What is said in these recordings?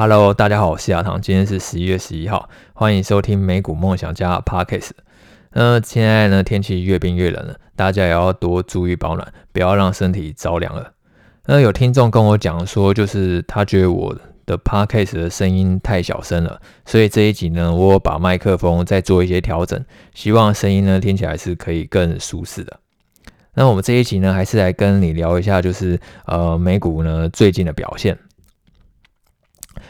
Hello，大家好，我是亚堂，今天是十一月十一号，欢迎收听美股梦想家 Podcast。那现在呢，天气越变越冷了，大家也要多注意保暖，不要让身体着凉了。那有听众跟我讲说，就是他觉得我的 Podcast 的声音太小声了，所以这一集呢，我把麦克风再做一些调整，希望声音呢听起来是可以更舒适的。那我们这一集呢，还是来跟你聊一下，就是呃美股呢最近的表现。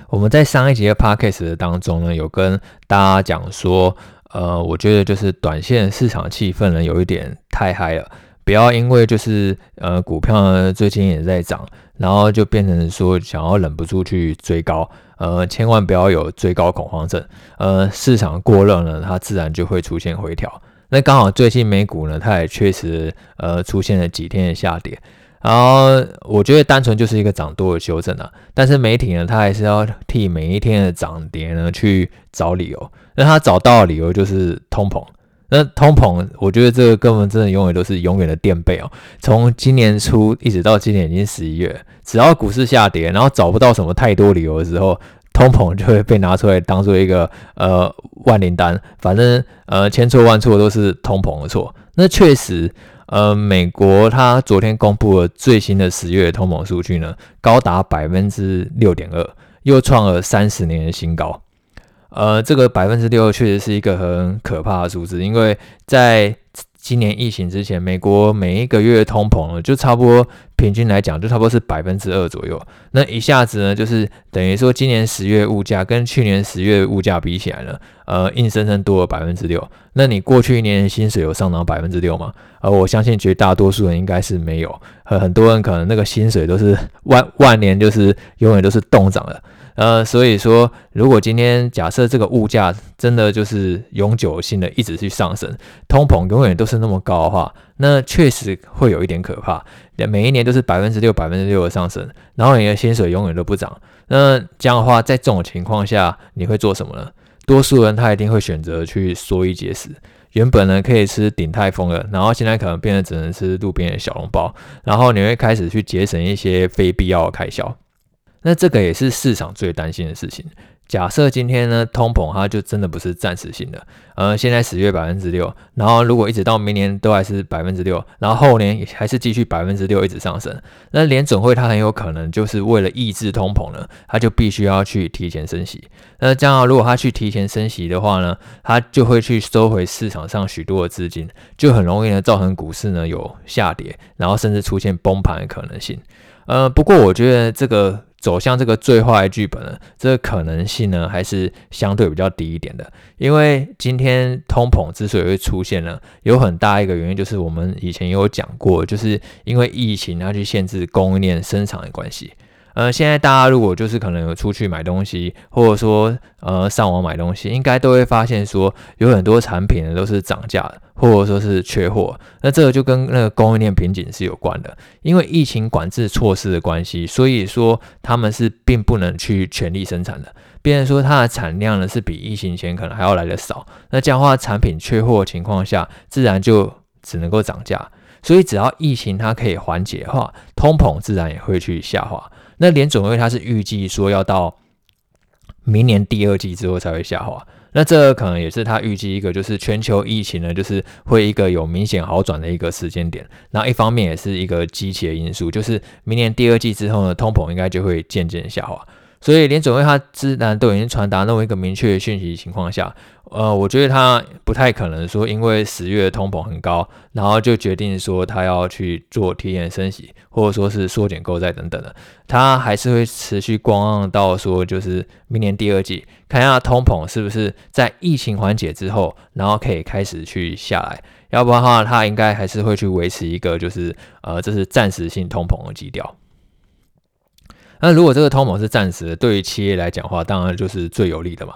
我们在上一集的 Podcast 当中呢，有跟大家讲说，呃，我觉得就是短线市场气氛呢有一点太嗨了，不要因为就是呃股票呢最近也在涨，然后就变成说想要忍不住去追高，呃，千万不要有追高恐慌症，呃，市场过热呢，它自然就会出现回调。那刚好最近美股呢，它也确实呃出现了几天的下跌，然后我觉得单纯就是一个涨多的修正啊，但是媒体呢，它还是要替每一天的涨跌呢去找理由，那他找到的理由就是通膨，那通膨，我觉得这个根本真的永远都是永远的垫背哦，从今年初一直到今年已经十一月，只要股市下跌，然后找不到什么太多理由的时候。通膨就会被拿出来当做一个呃万灵丹，反正呃千错万错都是通膨的错。那确实，呃，美国它昨天公布了最新的十月通膨数据呢，高达百分之六点二，又创了三十年的新高。呃，这个百分之六确实是一个很可怕的数字，因为在今年疫情之前，美国每一个月通膨了，就差不多平均来讲，就差不多是百分之二左右。那一下子呢，就是等于说，今年十月物价跟去年十月物价比起来呢，呃，硬生生多了百分之六。那你过去一年薪水有上涨百分之六吗？而、呃、我相信绝大多数人应该是没有，很很多人可能那个薪水都是万万年就是永远都是冻涨的。呃，所以说，如果今天假设这个物价真的就是永久性的一直去上升，通膨永远都是那么高的话，那确实会有一点可怕。每一年都是百分之六、百分之六的上升，然后你的薪水永远都不涨，那这样的话，在这种情况下，你会做什么呢？多数人他一定会选择去缩衣节食。原本呢可以吃鼎泰丰的，然后现在可能变得只能吃路边的小笼包，然后你会开始去节省一些非必要的开销。那这个也是市场最担心的事情。假设今天呢，通膨它就真的不是暂时性的，呃，现在十月百分之六，然后如果一直到明年都还是百分之六，然后后年还是继续百分之六一直上升，那联准会它很有可能就是为了抑制通膨呢，它就必须要去提前升息。那这样如果它去提前升息的话呢，它就会去收回市场上许多的资金，就很容易呢造成股市呢有下跌，然后甚至出现崩盘的可能性。呃，不过我觉得这个。走向这个最坏的剧本呢，这个可能性呢还是相对比较低一点的。因为今天通膨之所以会出现呢，有很大一个原因就是我们以前有讲过，就是因为疫情它去限制供应链生产的关系。呃，现在大家如果就是可能有出去买东西，或者说呃上网买东西，应该都会发现说有很多产品呢都是涨价的，或者说是缺货。那这个就跟那个供应链瓶颈是有关的，因为疫情管制措施的关系，所以说他们是并不能去全力生产的。变成说它的产量呢是比疫情前可能还要来得少。那这样的话，产品缺货的情况下，自然就只能够涨价。所以只要疫情它可以缓解的话，通膨自然也会去下滑。那联准会它是预计说要到明年第二季之后才会下滑，那这可能也是他预计一个就是全球疫情呢，就是会一个有明显好转的一个时间点。那一方面也是一个积极的因素，就是明年第二季之后呢，通膨应该就会渐渐下滑。所以联准会它自然都已经传达那么一个明确的讯息情况下，呃，我觉得他不太可能说因为十月通膨很高，然后就决定说他要去做提前升息，或者说是缩减购债等等的，他还是会持续观望到说就是明年第二季，看一下通膨是不是在疫情缓解之后，然后可以开始去下来，要不然的话，他应该还是会去维持一个就是呃这是暂时性通膨的基调。那如果这个通膨是暂时的，对于企业来讲的话，当然就是最有利的嘛。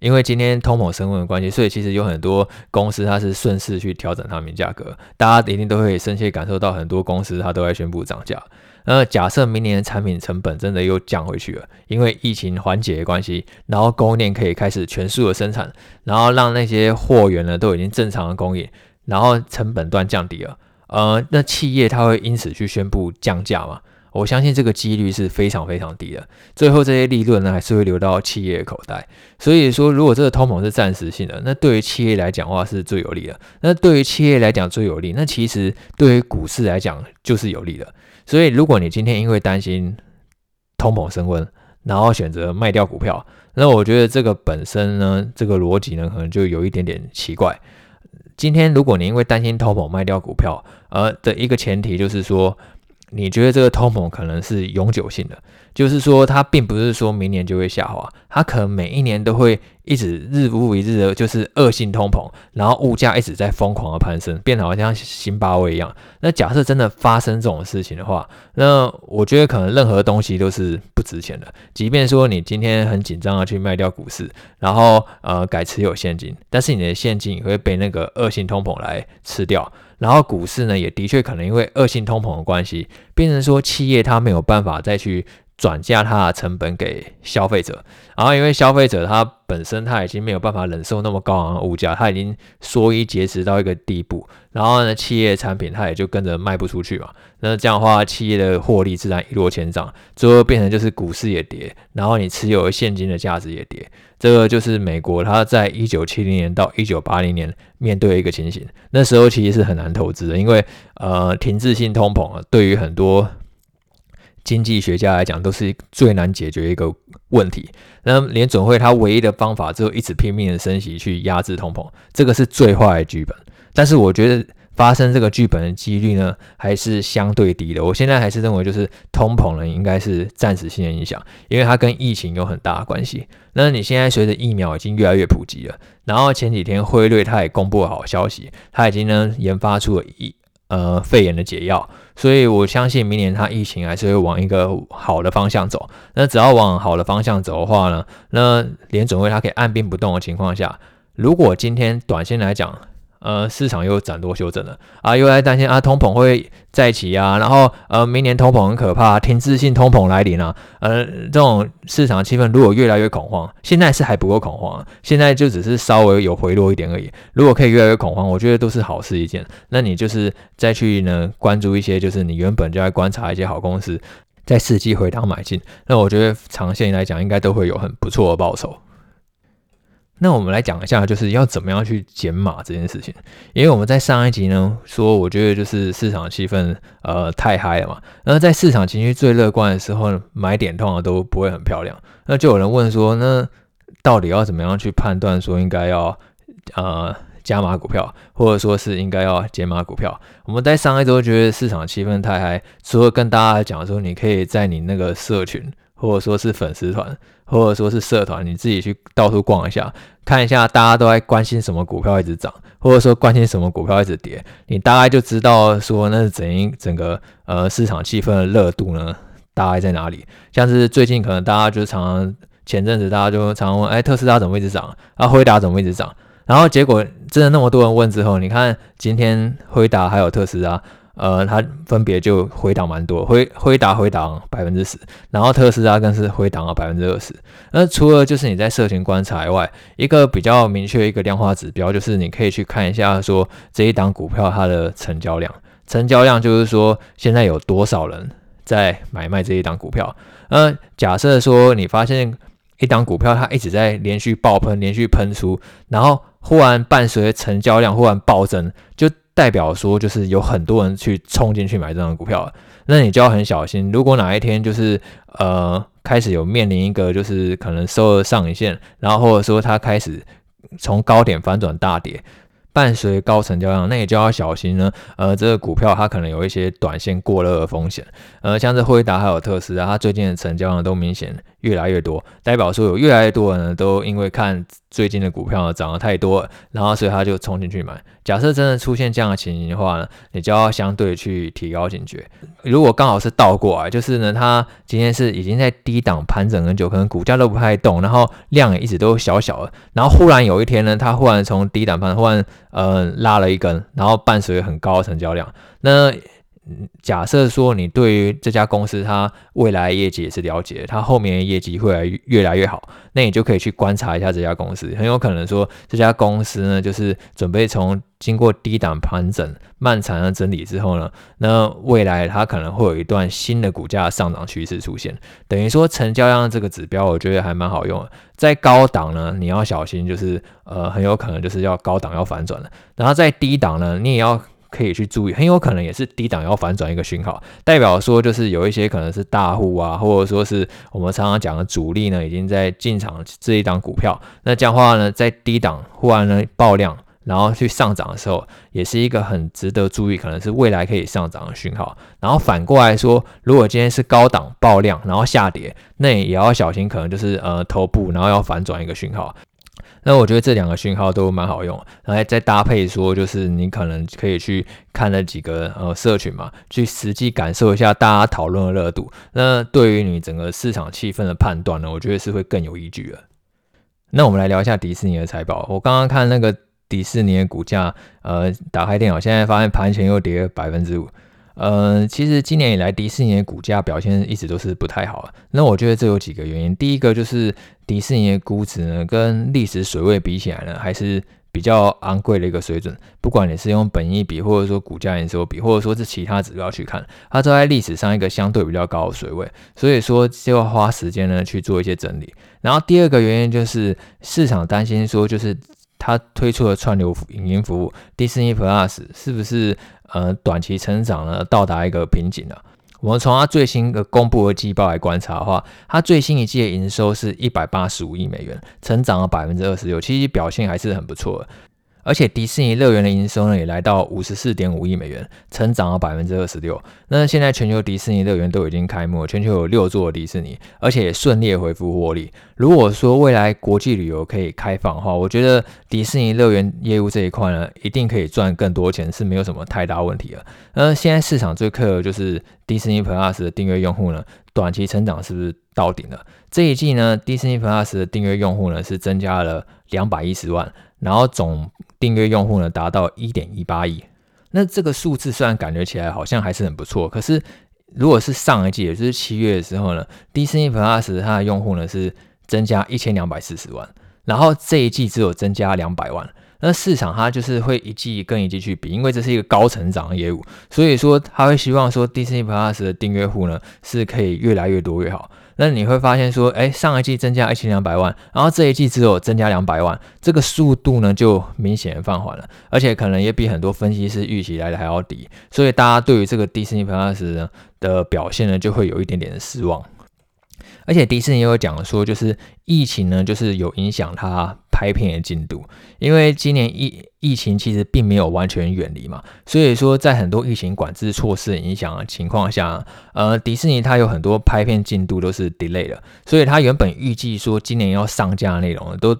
因为今天通膨升温的关系，所以其实有很多公司它是顺势去调整他们价格。大家一定都会深切感受到，很多公司它都在宣布涨价。那假设明年产品成本真的又降回去了，因为疫情缓解的关系，然后供应链可以开始全速的生产，然后让那些货源呢都已经正常的供应，然后成本端降低了，呃，那企业它会因此去宣布降价嘛？我相信这个几率是非常非常低的。最后这些利润呢，还是会流到企业的口袋。所以说，如果这个通膨是暂时性的，那对于企业来讲的话是最有利的。那对于企业来讲最有利，那其实对于股市来讲就是有利的。所以，如果你今天因为担心通膨升温，然后选择卖掉股票，那我觉得这个本身呢，这个逻辑呢，可能就有一点点奇怪。今天，如果你因为担心通膨卖掉股票，而的一个前提就是说，你觉得这个通膨可能是永久性的，就是说它并不是说明年就会下滑，它可能每一年都会一直日复一日的，就是恶性通膨，然后物价一直在疯狂的攀升，变得好像辛巴威一样。那假设真的发生这种事情的话，那我觉得可能任何东西都是不值钱的。即便说你今天很紧张的去卖掉股市，然后呃改持有现金，但是你的现金也会被那个恶性通膨来吃掉。然后股市呢，也的确可能因为恶性通膨的关系，变成说企业它没有办法再去。转嫁它的成本给消费者，然后因为消费者他本身他已经没有办法忍受那么高昂的物价，他已经缩衣节食到一个地步，然后呢，企业产品它也就跟着卖不出去嘛。那这样的话，企业的获利自然一落千丈，最后变成就是股市也跌，然后你持有现金的价值也跌。这个就是美国它在一九七零年到一九八零年面对一个情形。那时候其实是很难投资的，因为呃停滞性通膨啊，对于很多。经济学家来讲，都是最难解决一个问题。那联准会它唯一的方法，只有一直拼命的升息去压制通膨，这个是最坏的剧本。但是我觉得发生这个剧本的几率呢，还是相对低的。我现在还是认为，就是通膨呢，应该是暂时性的影响，因为它跟疫情有很大的关系。那你现在随着疫苗已经越来越普及了，然后前几天辉瑞它也公布了好消息，它已经呢研发出了一。呃，肺炎的解药，所以我相信明年它疫情还是会往一个好的方向走。那只要往好的方向走的话呢，那联准会它可以按兵不动的情况下，如果今天短线来讲，呃，市场又涨多修正了啊，又来担心啊，通膨会再起啊，然后呃，明年通膨很可怕，停滞性通膨来临啊，呃，这种市场气氛如果越来越恐慌，现在是还不够恐慌，现在就只是稍微有回落一点而已。如果可以越来越恐慌，我觉得都是好事一件。那你就是再去呢关注一些，就是你原本就在观察一些好公司，在伺机回档买进，那我觉得长线来讲应该都会有很不错的报酬。那我们来讲一下，就是要怎么样去减码这件事情。因为我们在上一集呢说，我觉得就是市场气氛呃太嗨了嘛。那在市场情绪最乐观的时候，买点通常都不会很漂亮。那就有人问说，那到底要怎么样去判断说应该要呃加码股票，或者说是应该要减码股票？我们在上一周觉得市场气氛太嗨，除了跟大家讲说，你可以在你那个社群。或者说是粉丝团，或者说是社团，你自己去到处逛一下，看一下大家都在关心什么股票一直涨，或者说关心什么股票一直跌，你大概就知道说那是整一整个呃市场气氛的热度呢大概在哪里。像是最近可能大家就常常前阵子大家就常问，哎，特斯拉怎么一直涨？啊，辉达怎么一直涨？然后结果真的那么多人问之后，你看今天辉达还有特斯拉。呃，它分别就回档蛮多，辉辉达回档百分之十，然后特斯拉更是回档了百分之二十。那除了就是你在社群观察以外，一个比较明确一个量化指标，就是你可以去看一下说这一档股票它的成交量，成交量就是说现在有多少人在买卖这一档股票。那，假设说你发现一档股票它一直在连续爆喷，连续喷出，然后忽然伴随成交量忽然暴增，就代表说，就是有很多人去冲进去买这张股票，那你就要很小心。如果哪一天就是呃开始有面临一个就是可能收了上影线，然后或者说它开始从高点反转大跌，伴随高成交量，那你就要小心呢。呃，这个股票它可能有一些短线过热的风险。呃，像是辉达还有特斯拉，它最近的成交量都明显越来越多，代表说有越来越多人呢都因为看。最近的股票涨得太多了，然后所以他就冲进去买。假设真的出现这样的情形的话呢，你就要相对去提高警觉。如果刚好是倒过来，就是呢，它今天是已经在低档盘整很久，可能股价都不太动，然后量也一直都小小的，然后忽然有一天呢，它忽然从低档盘忽然嗯拉了一根，然后伴随很高的成交量，那假设说你对于这家公司它未来业绩也是了解，它后面业绩会来越来越好，那你就可以去观察一下这家公司，很有可能说这家公司呢就是准备从经过低档盘整、漫长的整理之后呢，那未来它可能会有一段新的股价上涨趋势出现。等于说成交量这个指标，我觉得还蛮好用的。在高档呢，你要小心，就是呃很有可能就是要高档要反转了。然后在低档呢，你也要可以去注意，很有可能也是低档要反转一个讯号，代表说就是有一些可能是大户啊，或者说是我们常常讲的主力呢，已经在进场这一档股票。那这样的话呢，在低档忽然呢爆量。然后去上涨的时候，也是一个很值得注意，可能是未来可以上涨的讯号。然后反过来说，如果今天是高档爆量，然后下跌，那也要小心，可能就是呃头部，然后要反转一个讯号。那我觉得这两个讯号都蛮好用，然后再搭配说，就是你可能可以去看那几个呃社群嘛，去实际感受一下大家讨论的热度。那对于你整个市场气氛的判断呢，我觉得是会更有依据的。那我们来聊一下迪士尼的财报。我刚刚看那个。迪士尼的股价，呃，打开电脑，现在发现盘前又跌了百分之五。呃，其实今年以来，迪士尼的股价表现一直都是不太好。那我觉得这有几个原因。第一个就是迪士尼的估值呢，跟历史水位比起来呢，还是比较昂贵的一个水准。不管你是用本益比，或者说股价营收比，或者说是其他指标去看，它都在历史上一个相对比较高的水位。所以说就要花时间呢去做一些整理。然后第二个原因就是市场担心说就是。它推出的串流影音服务 Disney Plus 是不是呃短期成长呢到达一个瓶颈了？我们从它最新的公布的季报来观察的话，它最新一季的营收是一百八十五亿美元，成长了百分之二十六，其实表现还是很不错的。而且迪士尼乐园的营收呢，也来到五十四点五亿美元，成长了百分之二十六。那现在全球迪士尼乐园都已经开幕，全球有六座迪士尼，而且也顺利恢复获利。如果说未来国际旅游可以开放的话，我觉得迪士尼乐园业务这一块呢，一定可以赚更多钱，是没有什么太大问题的。那现在市场最渴的就是迪士尼 Plus 的订阅用户呢，短期成长是不是到顶了？这一季呢，迪士尼 Plus 的订阅用户呢是增加了两百一十万。然后总订阅用户呢达到一点一八亿，那这个数字虽然感觉起来好像还是很不错，可是如果是上一季，也就是七月的时候呢，Disney Plus 它的用户呢是增加一千两百四十万，然后这一季只有增加两百万，那市场它就是会一季跟一季去比，因为这是一个高成长的业务，所以说他会希望说 Disney Plus 的订阅户呢是可以越来越多越好。那你会发现说，哎，上一季增加一千两百万，然后这一季只有增加两百万，这个速度呢就明显放缓了，而且可能也比很多分析师预期来的还要低，所以大家对于这个 Disney Plus 的表现呢就会有一点点的失望。而且迪士尼也有讲说，就是疫情呢，就是有影响它拍片的进度，因为今年疫疫情其实并没有完全远离嘛，所以说在很多疫情管制措施影响的情况下，呃，迪士尼它有很多拍片进度都是 delay 了，所以它原本预计说今年要上架的内容都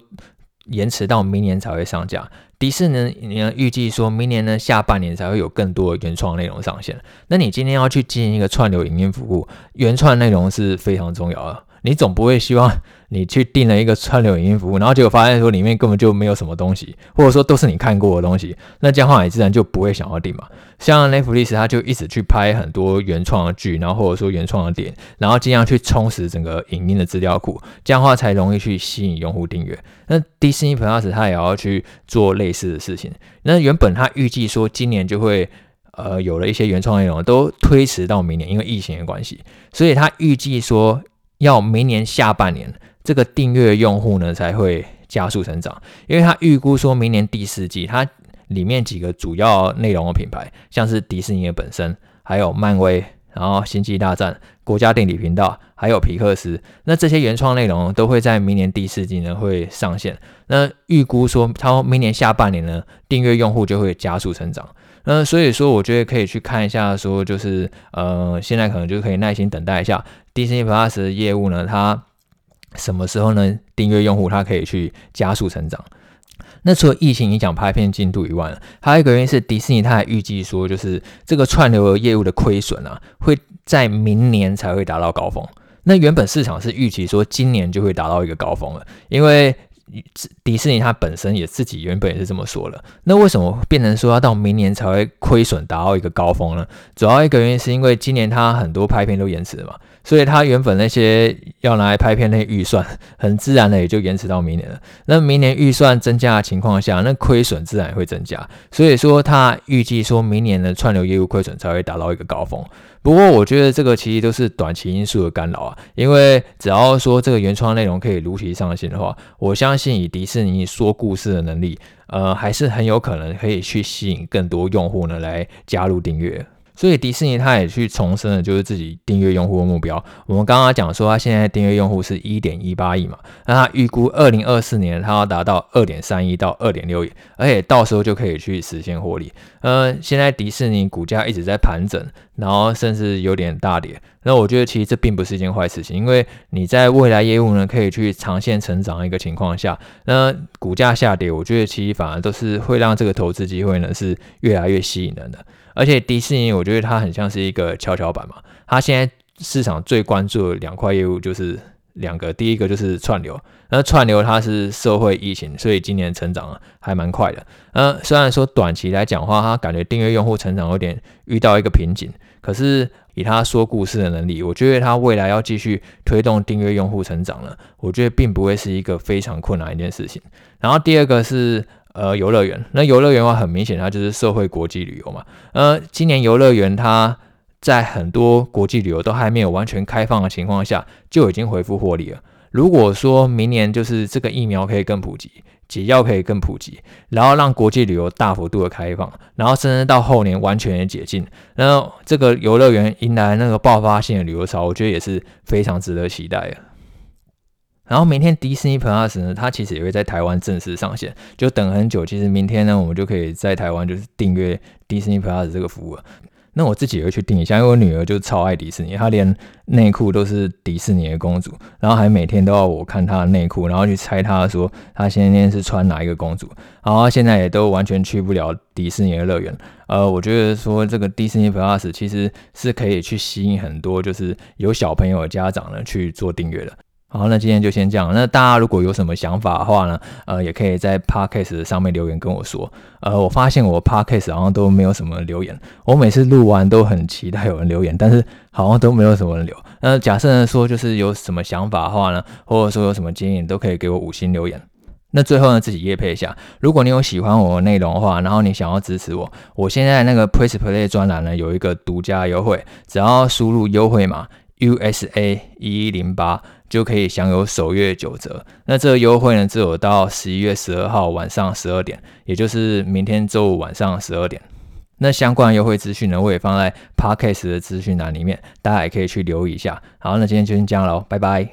延迟到明年才会上架。迪士尼呢，预计说明年呢下半年才会有更多原创内容上线。那你今天要去经营一个串流影音服务，原创内容是非常重要的。你总不会希望你去订了一个串流影音服务，然后结果发现说里面根本就没有什么东西，或者说都是你看过的东西，那这样的话你自然就不会想要订嘛。像 Netflix 他就一直去拍很多原创的剧，然后或者说原创的点，然后尽量去充实整个影音的资料库，这样的话才容易去吸引用户订阅。那 Disney Plus 他也要去做类似的事情。那原本他预计说今年就会呃有了一些原创内容，都推迟到明年，因为疫情的关系，所以他预计说。要明年下半年，这个订阅用户呢才会加速成长，因为他预估说明年第四季，它里面几个主要内容的品牌，像是迪士尼本身，还有漫威，然后星际大战、国家地理频道，还有皮克斯，那这些原创内容都会在明年第四季呢会上线。那预估说，它明年下半年呢，订阅用户就会加速成长。那所以说，我觉得可以去看一下，说就是呃，现在可能就可以耐心等待一下 Disney Plus 的业务呢，它什么时候呢？订阅用户他可以去加速成长。那除了疫情影响拍片进度以外，还有一个原因是迪士尼它还预计说，就是这个串流业务的亏损啊，会在明年才会达到高峰。那原本市场是预期说今年就会达到一个高峰了，因为迪士尼它本身也自己原本也是这么说了。那为什么变成说要到明年才会亏损达到一个高峰呢？主要一个原因是因为今年它很多拍片都延迟了嘛。所以他原本那些要拿来拍片那些预算，很自然的也就延迟到明年了。那明年预算增加的情况下，那亏损自然也会增加。所以说他预计说明年的串流业务亏损才会达到一个高峰。不过我觉得这个其实都是短期因素的干扰啊，因为只要说这个原创内容可以如期上线的话，我相信以迪士尼说故事的能力，呃，还是很有可能可以去吸引更多用户呢来加入订阅。所以迪士尼它也去重申了，就是自己订阅用户的目标。我们刚刚讲说，它现在订阅用户是一点一八亿嘛，那它预估二零二四年它要达到二点三亿到二点六亿，而且到时候就可以去实现获利。嗯，现在迪士尼股价一直在盘整，然后甚至有点大跌。那我觉得其实这并不是一件坏事情，因为你在未来业务呢可以去长线成长的一个情况下，那股价下跌，我觉得其实反而都是会让这个投资机会呢是越来越吸引人的。而且迪士尼，我觉得它很像是一个跷跷板嘛。它现在市场最关注的两块业务就是两个，第一个就是串流。那串流它是社会疫情，所以今年成长还蛮快的。呃，虽然说短期来讲话，它感觉订阅用户成长有点遇到一个瓶颈，可是以它说故事的能力，我觉得它未来要继续推动订阅用户成长了，我觉得并不会是一个非常困难一件事情。然后第二个是。呃，游乐园，那游乐园的话，很明显它就是社会国际旅游嘛。呃，今年游乐园它在很多国际旅游都还没有完全开放的情况下，就已经恢复获利了。如果说明年就是这个疫苗可以更普及，解药可以更普及，然后让国际旅游大幅度的开放，然后甚至到后年完全的解禁，那这个游乐园迎来那个爆发性的旅游潮，我觉得也是非常值得期待的。然后明天迪士尼 Plus 呢，它其实也会在台湾正式上线，就等很久。其实明天呢，我们就可以在台湾就是订阅迪士尼 Plus 这个服务了。那我自己也会去订一下，因为我女儿就超爱迪士尼，她连内裤都是迪士尼的公主，然后还每天都要我看她的内裤，然后去猜她说她今天是穿哪一个公主。然后她现在也都完全去不了迪士尼的乐园。呃，我觉得说这个迪士尼 Plus 其实是可以去吸引很多就是有小朋友的家长呢去做订阅的。好，那今天就先这样。那大家如果有什么想法的话呢，呃，也可以在 Podcast 上面留言跟我说。呃，我发现我 Podcast 好像都没有什么留言。我每次录完都很期待有人留言，但是好像都没有什么人留。那假设呢说就是有什么想法的话呢，或者说有什么建议，都可以给我五星留言。那最后呢，自己业配一下。如果你有喜欢我的内容的话，然后你想要支持我，我现在那个 Press Play 专栏呢有一个独家优惠，只要输入优惠码 USA 一一零八。就可以享有首月九折。那这个优惠呢，只有到十一月十二号晚上十二点，也就是明天周五晚上十二点。那相关优惠资讯呢，我也放在 Podcast 的资讯栏里面，大家也可以去留意一下。好，那今天就先这样喽，拜拜。